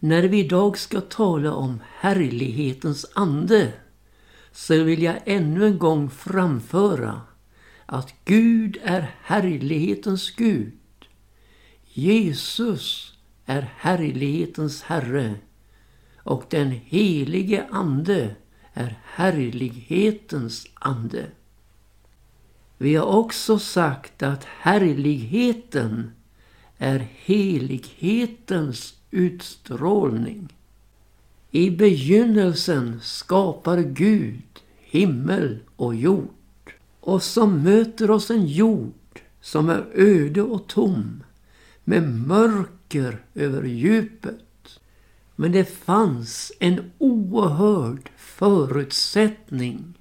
När vi idag ska tala om härlighetens ande så vill jag ännu en gång framföra att Gud är härlighetens Gud. Jesus är härlighetens Herre och den helige Ande är härlighetens ande. Vi har också sagt att härligheten är helighetens utstrålning. I begynnelsen skapar Gud himmel och jord. Och så möter oss en jord som är öde och tom med mörker över djupet. Men det fanns en oerhörd förutsättning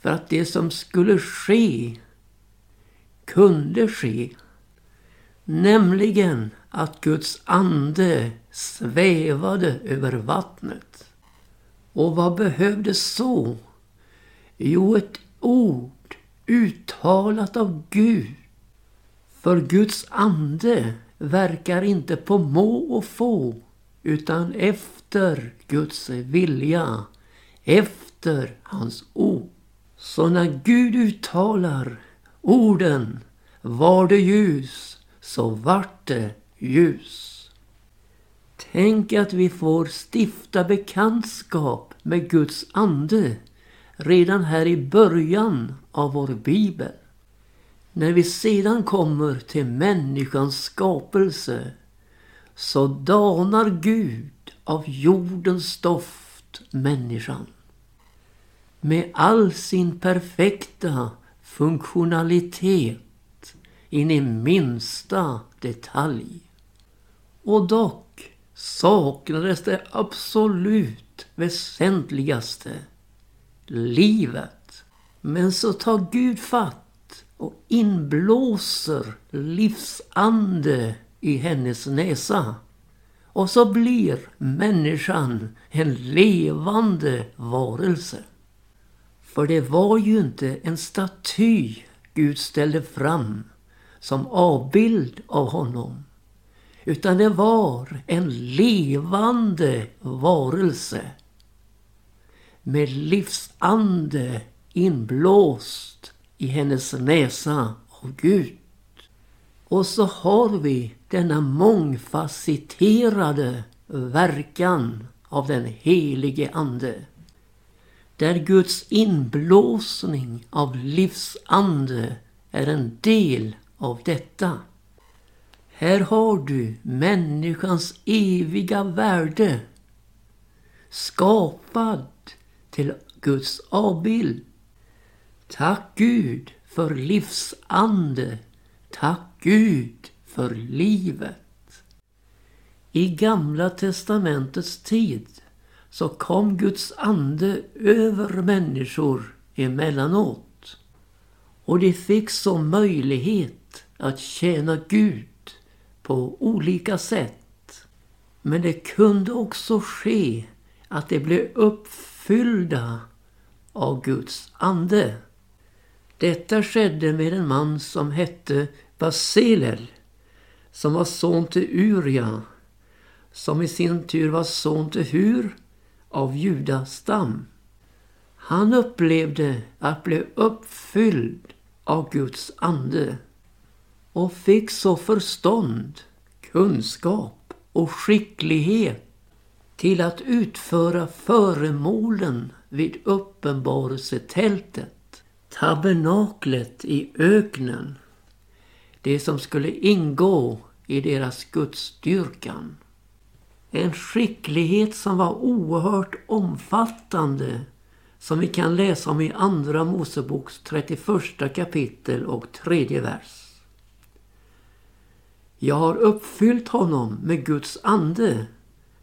för att det som skulle ske kunde ske. Nämligen att Guds ande svävade över vattnet. Och vad behövdes så? Jo, ett ord uttalat av Gud. För Guds ande verkar inte på må och få utan efter Guds vilja, efter hans ord. Så när Gud uttalar orden var det ljus så vart det ljus. Tänk att vi får stifta bekantskap med Guds ande redan här i början av vår bibel. När vi sedan kommer till människans skapelse så danar Gud av jordens stoft människan. Med all sin perfekta funktionalitet in i minsta detalj. Och dock saknades det absolut väsentligaste. Livet. Men så tar Gud fatt och inblåser livsande i hennes näsa. Och så blir människan en levande varelse. För det var ju inte en staty Gud ställde fram som avbild av honom. Utan det var en levande varelse. Med livsande inblåst i hennes näsa av Gud. Och så har vi denna mångfacetterade verkan av den helige Ande. Där Guds inblåsning av livsande är en del av detta. Här har du människans eviga värde. Skapad till Guds avbild. Tack Gud för livsande. Tack Gud för livet. I Gamla testamentets tid så kom Guds ande över människor emellanåt. Och de fick så möjlighet att tjäna Gud på olika sätt. Men det kunde också ske att de blev uppfyllda av Guds ande. Detta skedde med en man som hette Baselel som var son till Uria som i sin tur var son till Hur av Judas stam. Han upplevde att bli uppfylld av Guds ande och fick så förstånd, kunskap och skicklighet till att utföra föremålen vid uppenbarelsetältet, tabernaklet i öknen, det som skulle ingå i deras gudsdyrkan. En skicklighet som var oerhört omfattande som vi kan läsa om i Andra Moseboks 31 kapitel och tredje vers. Jag har uppfyllt honom med Guds ande,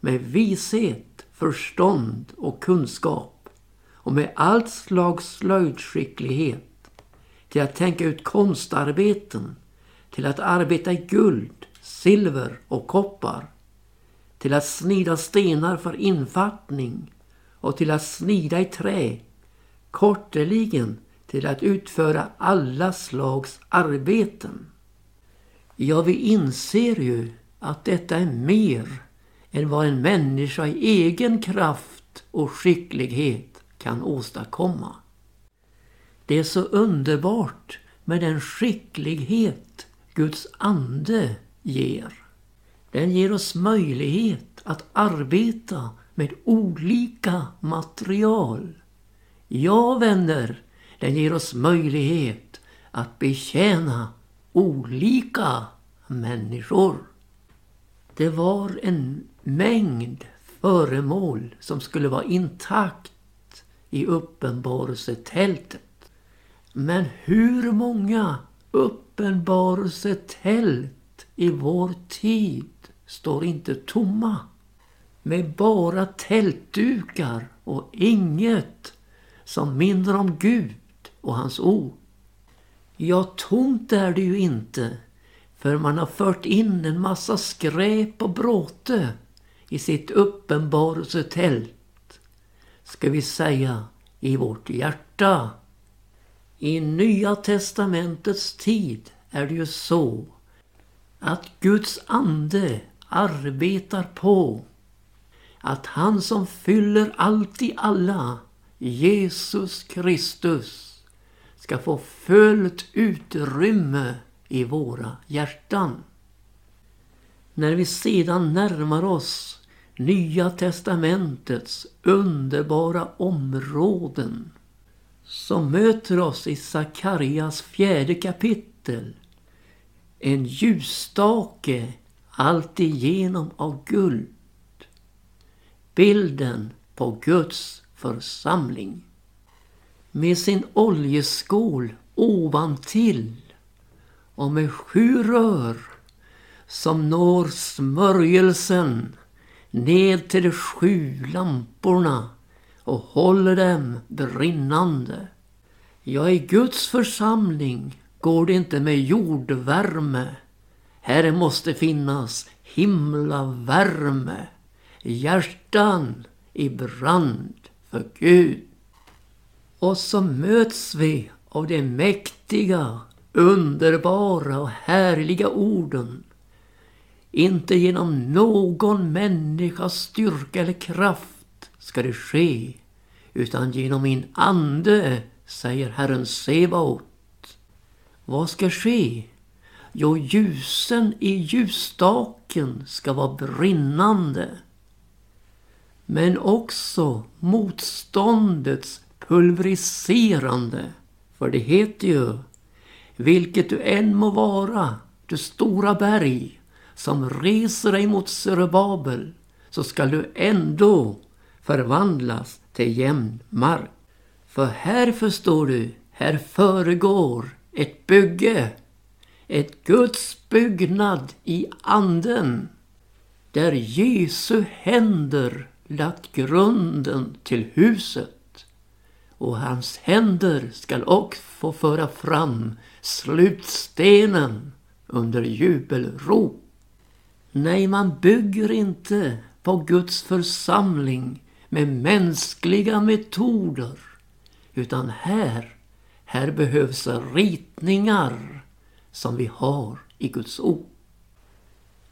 med vishet, förstånd och kunskap och med allt slags slöjdskicklighet till att tänka ut konstarbeten, till att arbeta i guld, silver och koppar, till att snida stenar för infattning och till att snida i trä, korteligen till att utföra alla slags arbeten. Ja, vi inser ju att detta är mer än vad en människa i egen kraft och skicklighet kan åstadkomma. Det är så underbart med den skicklighet Guds ande ger. Den ger oss möjlighet att arbeta med olika material. Ja, vänner, den ger oss möjlighet att betjäna olika människor. Det var en mängd föremål som skulle vara intakt i uppenbarelsetältet. Men hur många uppenbarelsetält i vår tid står inte tomma? Med bara tältdukar och inget som minner om Gud och hans ord. Ja, tomt är det ju inte, för man har fört in en massa skräp och bråte i sitt uppenbarelsetält. Ska vi säga i vårt hjärta. I Nya testamentets tid är det ju så att Guds ande arbetar på att han som fyller allt i alla, Jesus Kristus, ska få fullt utrymme i våra hjärtan. När vi sedan närmar oss Nya testamentets underbara områden som möter oss i Sakarias fjärde kapitel. En ljusstake alltigenom av guld. Bilden på Guds församling. Med sin oljeskål ovantill och med sju rör som når smörjelsen ned till de sju lamporna och håller dem brinnande. Ja, i Guds församling går det inte med jordvärme. Här måste finnas himlavärme. Hjärtan i brand för Gud. Och så möts vi av de mäktiga, underbara och härliga orden. Inte genom någon människas styrka eller kraft ska det ske, utan genom min ande, säger Herren Sebaot. Vad ska ske? Jo, ljusen i ljusstaken ska vara brinnande. Men också motståndets pulveriserande. För det heter ju, vilket du än må vara, du stora berg som reser dig mot Zerubabel, så skall du ändå förvandlas till jämn mark. För här förstår du, här föregår ett bygge. Ett Guds byggnad i anden. Där Jesu händer lagt grunden till huset. Och hans händer skall också få föra fram slutstenen under jubelrop. Nej, man bygger inte på Guds församling med mänskliga metoder. Utan här, här behövs ritningar som vi har i Guds ord.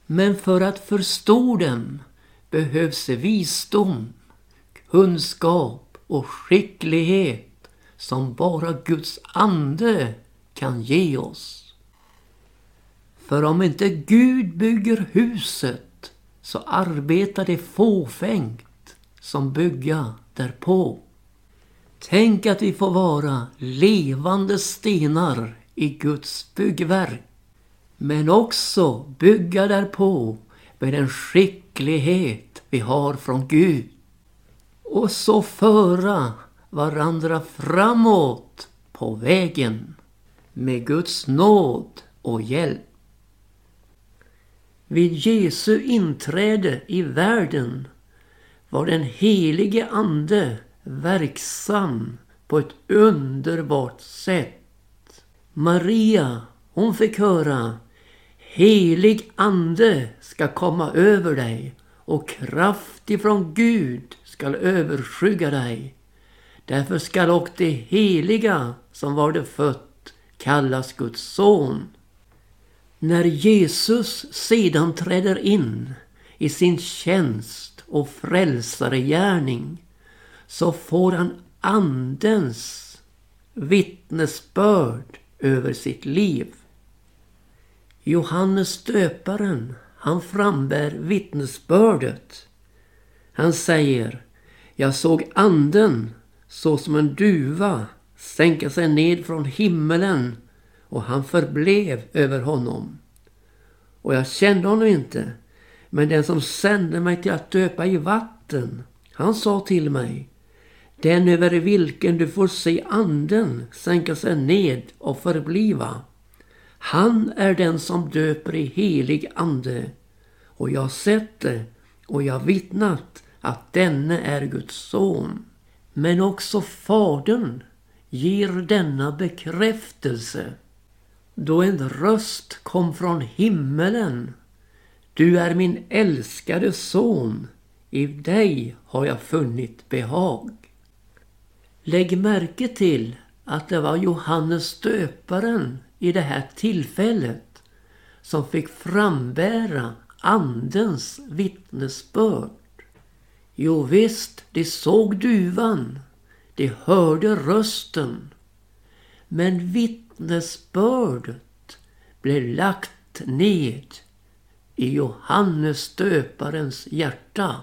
Men för att förstå dem behövs visdom, kunskap och skicklighet som bara Guds ande kan ge oss. För om inte Gud bygger huset så arbetar det fåfängt som bygga därpå. Tänk att vi får vara levande stenar i Guds byggverk. Men också bygga därpå med den skicklighet vi har från Gud. Och så föra varandra framåt på vägen med Guds nåd och hjälp. Vid Jesu inträde i världen var den helige ande verksam på ett underbart sätt. Maria, hon fick höra Helig ande ska komma över dig och kraft ifrån Gud skall överskygga dig. Därför skall och det heliga som var det fött kallas Guds son. När Jesus sedan träder in i sin tjänst och frälsaregärning så får han andens vittnesbörd över sitt liv. Johannes döparen, han frambär vittnesbördet. Han säger, jag såg anden så som en duva sänka sig ned från himmelen och han förblev över honom. Och jag kände honom inte, men den som sände mig till att döpa i vatten, han sa till mig, den över vilken du får se anden sänka sig ned och förbliva. Han är den som döper i helig ande. Och jag har sett det och jag har vittnat att denne är Guds son. Men också Fadern ger denna bekräftelse. Då en röst kom från himmelen. Du är min älskade son. I dig har jag funnit behag. Lägg märke till att det var Johannes döparen i det här tillfället som fick frambära andens vittnesbörd. Jo visst, de såg duvan, de hörde rösten. Men vittnesbördet blev lagt ned i Johannes döparens hjärta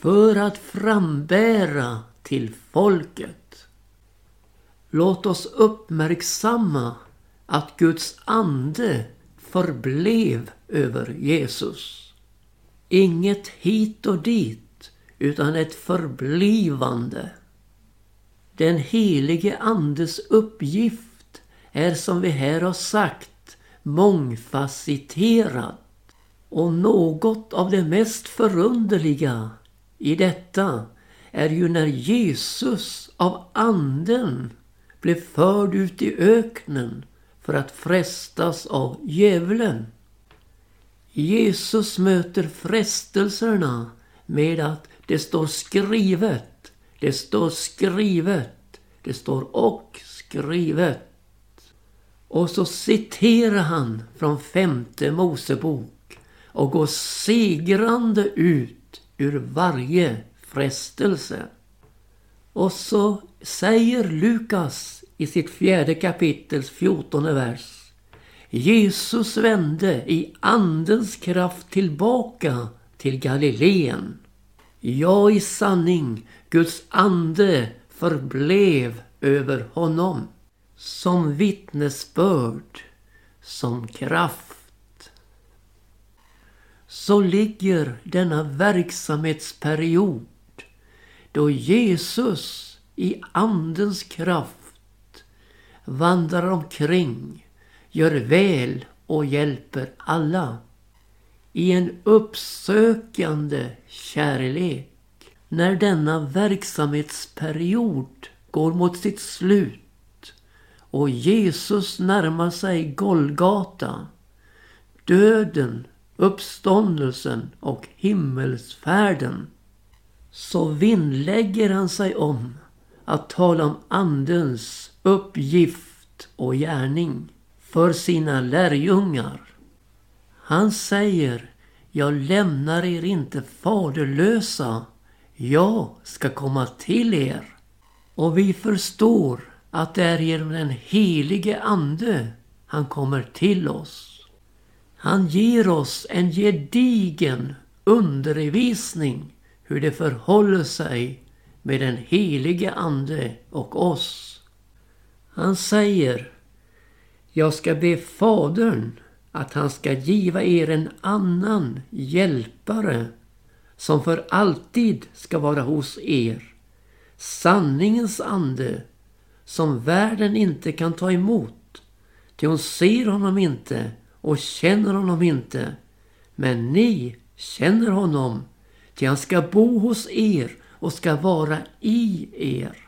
för att frambära till folket. Låt oss uppmärksamma att Guds ande förblev över Jesus. Inget hit och dit, utan ett förblivande. Den helige andes uppgift är som vi här har sagt mångfacetterad. Och något av det mest förunderliga i detta är ju när Jesus av anden blev förd ut i öknen för att frestas av djävulen. Jesus möter frestelserna med att det står skrivet, det står skrivet, det står och skrivet. Och så citerar han från femte Mosebok och går segrande ut ur varje frestelse. Och så säger Lukas i sitt fjärde kapitels fjortonde vers. Jesus vände i andens kraft tillbaka till Galileen. Ja, i sanning, Guds ande förblev över honom som vittnesbörd, som kraft. Så ligger denna verksamhetsperiod då Jesus i andens kraft vandrar omkring, gör väl och hjälper alla. I en uppsökande kärlek. När denna verksamhetsperiod går mot sitt slut och Jesus närmar sig Golgata, döden, uppståndelsen och himmelsfärden så vinnlägger han sig om att tala om Andens uppgift och gärning för sina lärjungar. Han säger, jag lämnar er inte faderlösa, jag ska komma till er. Och vi förstår att det är genom den helige Ande han kommer till oss. Han ger oss en gedigen undervisning hur det förhåller sig med den helige Ande och oss. Han säger Jag ska be Fadern att han ska giva er en annan hjälpare som för alltid ska vara hos er. Sanningens ande som världen inte kan ta emot. Ty hon ser honom inte och känner honom inte. Men ni känner honom Ty han ska bo hos er och ska vara i er.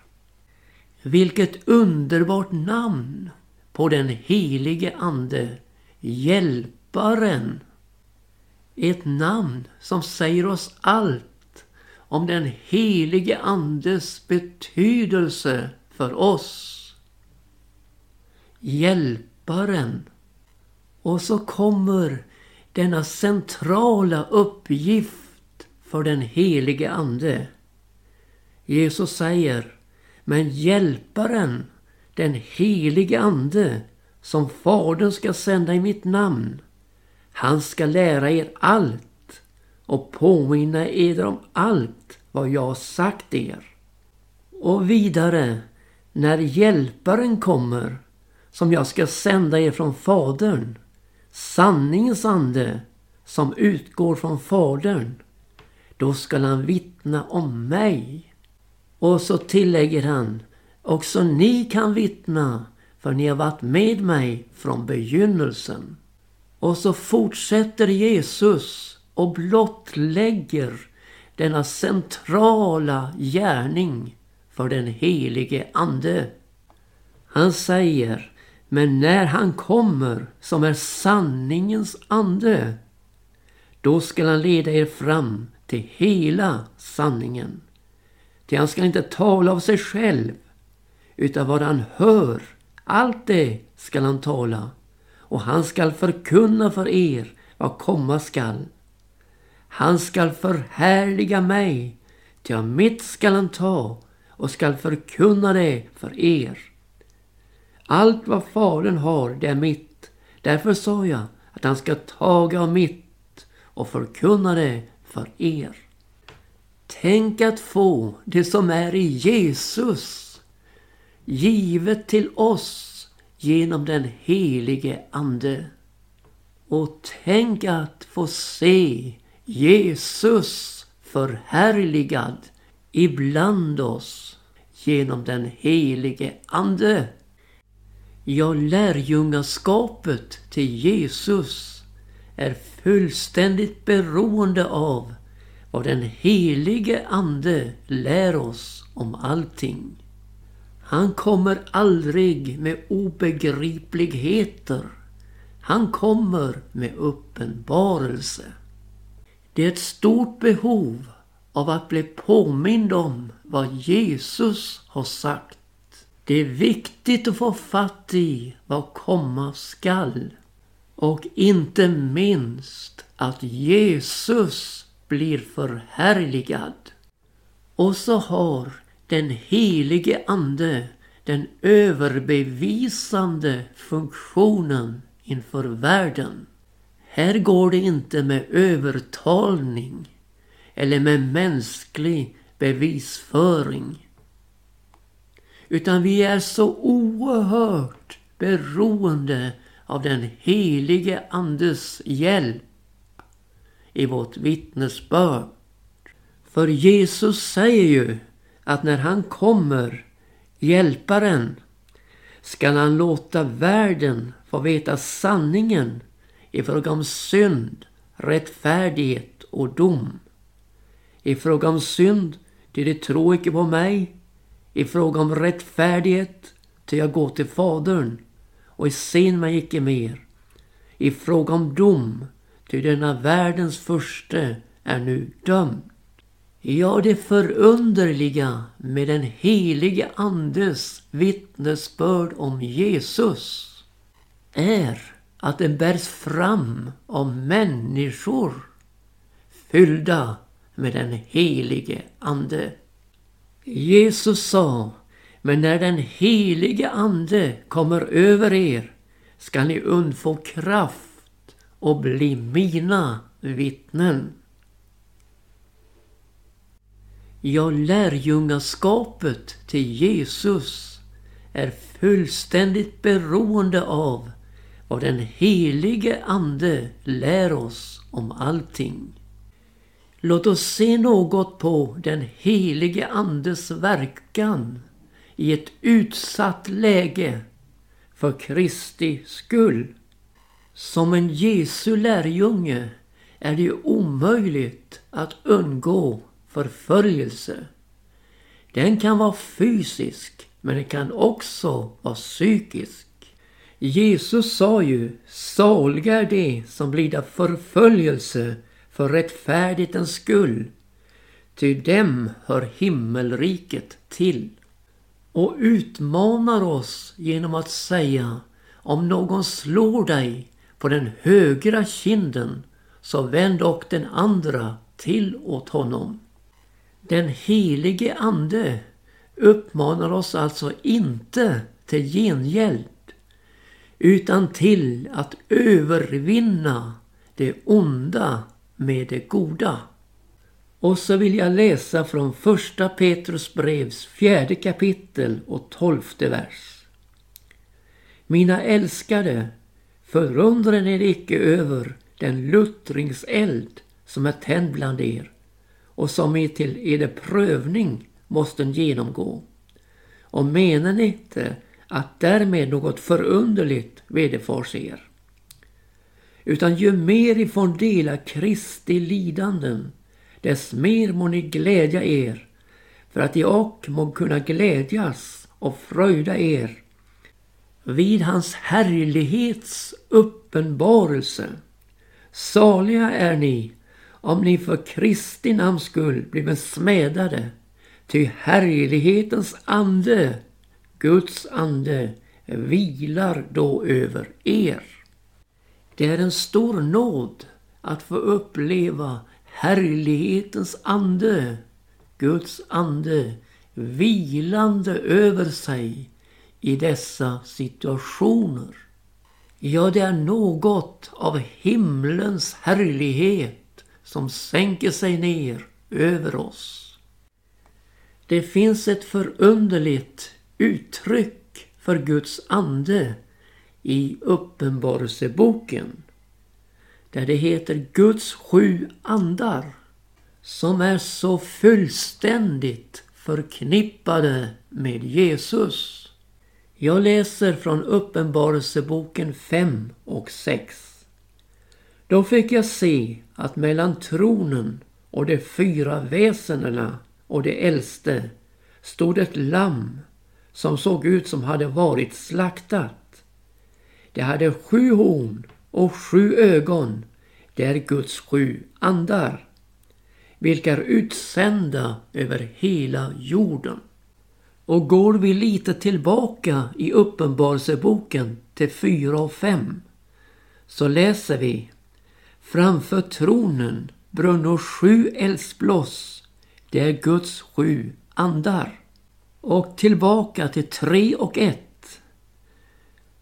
Vilket underbart namn på den helige Ande, Hjälparen. Ett namn som säger oss allt om den helige Andes betydelse för oss. Hjälparen. Och så kommer denna centrala uppgift för den helige Ande. Jesus säger, men hjälparen, den helige Ande, som Fadern ska sända i mitt namn, han ska lära er allt och påminna er om allt vad jag har sagt er. Och vidare, när hjälparen kommer, som jag ska sända er från Fadern, sanningens ande som utgår från Fadern, då skall han vittna om mig. Och så tillägger han, också ni kan vittna för ni har varit med mig från begynnelsen. Och så fortsätter Jesus och blottlägger denna centrala gärning för den helige Ande. Han säger, men när han kommer som är sanningens ande, då skall han leda er fram till hela sanningen. Till han skall inte tala av sig själv, utan vad han hör, allt det skall han tala. Och han skall förkunna för er vad komma skall. Han skall förhärliga mig, till mitt skall han ta och skall förkunna det för er. Allt vad Fadern har, det är mitt. Därför sa jag att han ska taga av mitt och förkunna det för er. Tänk att få det som är i Jesus givet till oss genom den helige Ande. Och tänk att få se Jesus förhärligad ibland oss genom den helige Ande. Ja, lärjungaskapet till Jesus är fullständigt beroende av vad den helige Ande lär oss om allting. Han kommer aldrig med obegripligheter. Han kommer med uppenbarelse. Det är ett stort behov av att bli påmind om vad Jesus har sagt. Det är viktigt att få fatt i vad komma skall. Och inte minst att Jesus blir förhärligad. Och så har den helige Ande den överbevisande funktionen inför världen. Här går det inte med övertalning eller med mänsklig bevisföring. Utan vi är så oerhört beroende av den helige Andes hjälp i vårt vittnesbörd. För Jesus säger ju att när han kommer, hjälparen, skall han låta världen få veta sanningen i fråga om synd, rättfärdighet och dom. I fråga om synd, ty de tror icke på mig. I fråga om rättfärdighet, ty jag går till Fadern och sen mig icke mer. I fråga om dom, ty denna världens förste är nu dömd. Ja, det förunderliga med den helige Andes vittnesbörd om Jesus är att den bärs fram av människor fyllda med den helige Ande. Jesus sa, men när den helige Ande kommer över er skall ni undfå kraft och bli mina vittnen. Ja, lärjungaskapet till Jesus är fullständigt beroende av vad den helige Ande lär oss om allting. Låt oss se något på den helige Andes verkan i ett utsatt läge för Kristi skull. Som en Jesu lärjunge är det omöjligt att undgå förföljelse. Den kan vara fysisk men den kan också vara psykisk. Jesus sa ju, saliga är de som lider förföljelse för rättfärdighetens skull, ty dem hör himmelriket till. Och utmanar oss genom att säga, om någon slår dig på den högra kinden, så vänd och den andra till åt honom. Den helige Ande uppmanar oss alltså inte till gengäld utan till att övervinna det onda med det goda. Och så vill jag läsa från första Petrus brevs fjärde kapitel och tolfte vers. Mina älskade, Förundren er icke över den luttringseld som är tänd bland er och som i till eder prövning måste genomgå. Och menar ni inte att därmed något förunderligt vederfars er? Utan ju mer ifrån dela Kristi lidanden, dess mer må ni glädja er, för att i och må kunna glädjas och fröjda er vid hans härlighets uppenbarelse. Saliga är ni om ni för Kristi namns skull blir besmädade, ty härlighetens ande, Guds ande, vilar då över er. Det är en stor nåd att få uppleva härlighetens ande, Guds ande, vilande över sig i dessa situationer. Ja, det är något av himlens härlighet som sänker sig ner över oss. Det finns ett förunderligt uttryck för Guds ande i Uppenbarelseboken. Där det heter Guds sju andar som är så fullständigt förknippade med Jesus. Jag läser från Uppenbarelseboken 5 och 6. Då fick jag se att mellan tronen och de fyra väsendena och det äldste stod ett lamm som såg ut som hade varit slaktat. Det hade sju horn och sju ögon. Det är Guds sju andar, vilka är utsända över hela jorden. Och går vi lite tillbaka i Uppenbarelseboken till 4 och 5 så läser vi Framför tronen brunnor sju eldsbloss. Det är Guds sju andar. Och tillbaka till 3 och 1.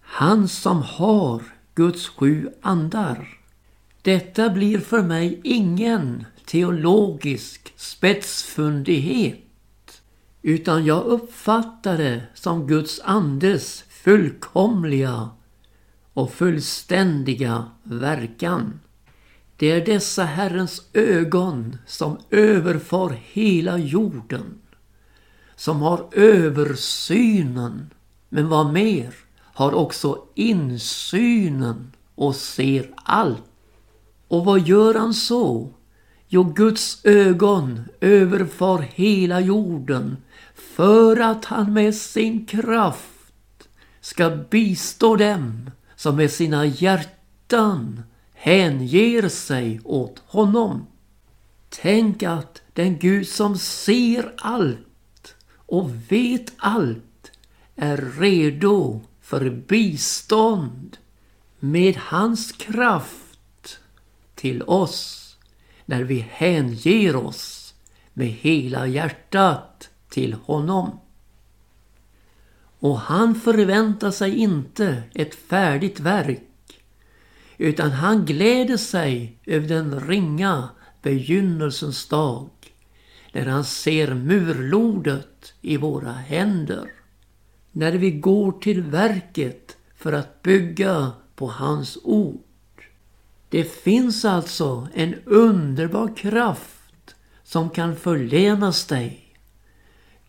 Han som har Guds sju andar. Detta blir för mig ingen teologisk spetsfundighet utan jag uppfattar det som Guds andes fullkomliga och fullständiga verkan. Det är dessa Herrens ögon som överfar hela jorden. Som har översynen, men vad mer, har också insynen och ser allt. Och vad gör han så? Jo, Guds ögon överfar hela jorden för att han med sin kraft ska bistå dem som med sina hjärtan hänger sig åt honom. Tänk att den Gud som ser allt och vet allt är redo för bistånd med hans kraft till oss när vi hänger oss med hela hjärtat till honom. Och han förväntar sig inte ett färdigt verk utan han gläder sig över den ringa begynnelsens dag när han ser murlodet i våra händer. När vi går till verket för att bygga på hans ord. Det finns alltså en underbar kraft som kan förlenas dig.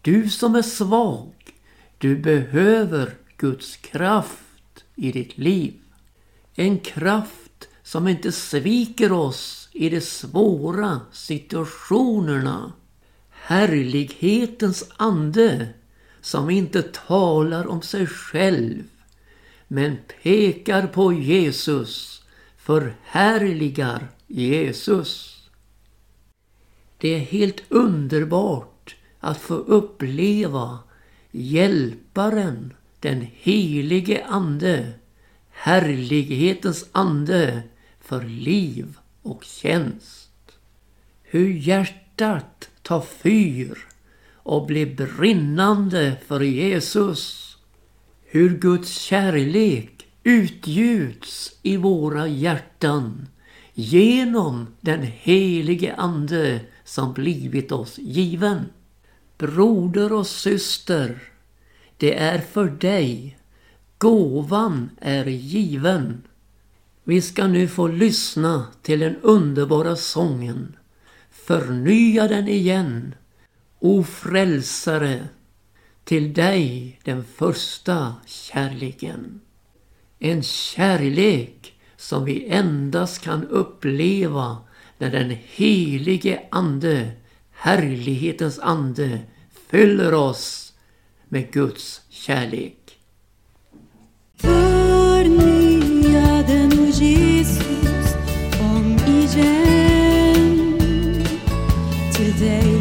Du som är svag, du behöver Guds kraft i ditt liv. En kraft som inte sviker oss i de svåra situationerna. Härlighetens ande som inte talar om sig själv men pekar på Jesus förhärligar Jesus. Det är helt underbart att få uppleva Hjälparen, den helige Ande, härlighetens ande för liv och tjänst. Hur hjärtat tar fyr och blir brinnande för Jesus. Hur Guds kärlek utgjuts i våra hjärtan genom den helige Ande som blivit oss given. Broder och syster, det är för dig. Gåvan är given. Vi ska nu få lyssna till den underbara sången. Förnya den igen, o frälsare, till dig den första kärleken. En kärlek som vi endast kan uppleva när den helige Ande, härlighetens Ande, fyller oss med Guds kärlek. Förnya den Jesus om igen till dig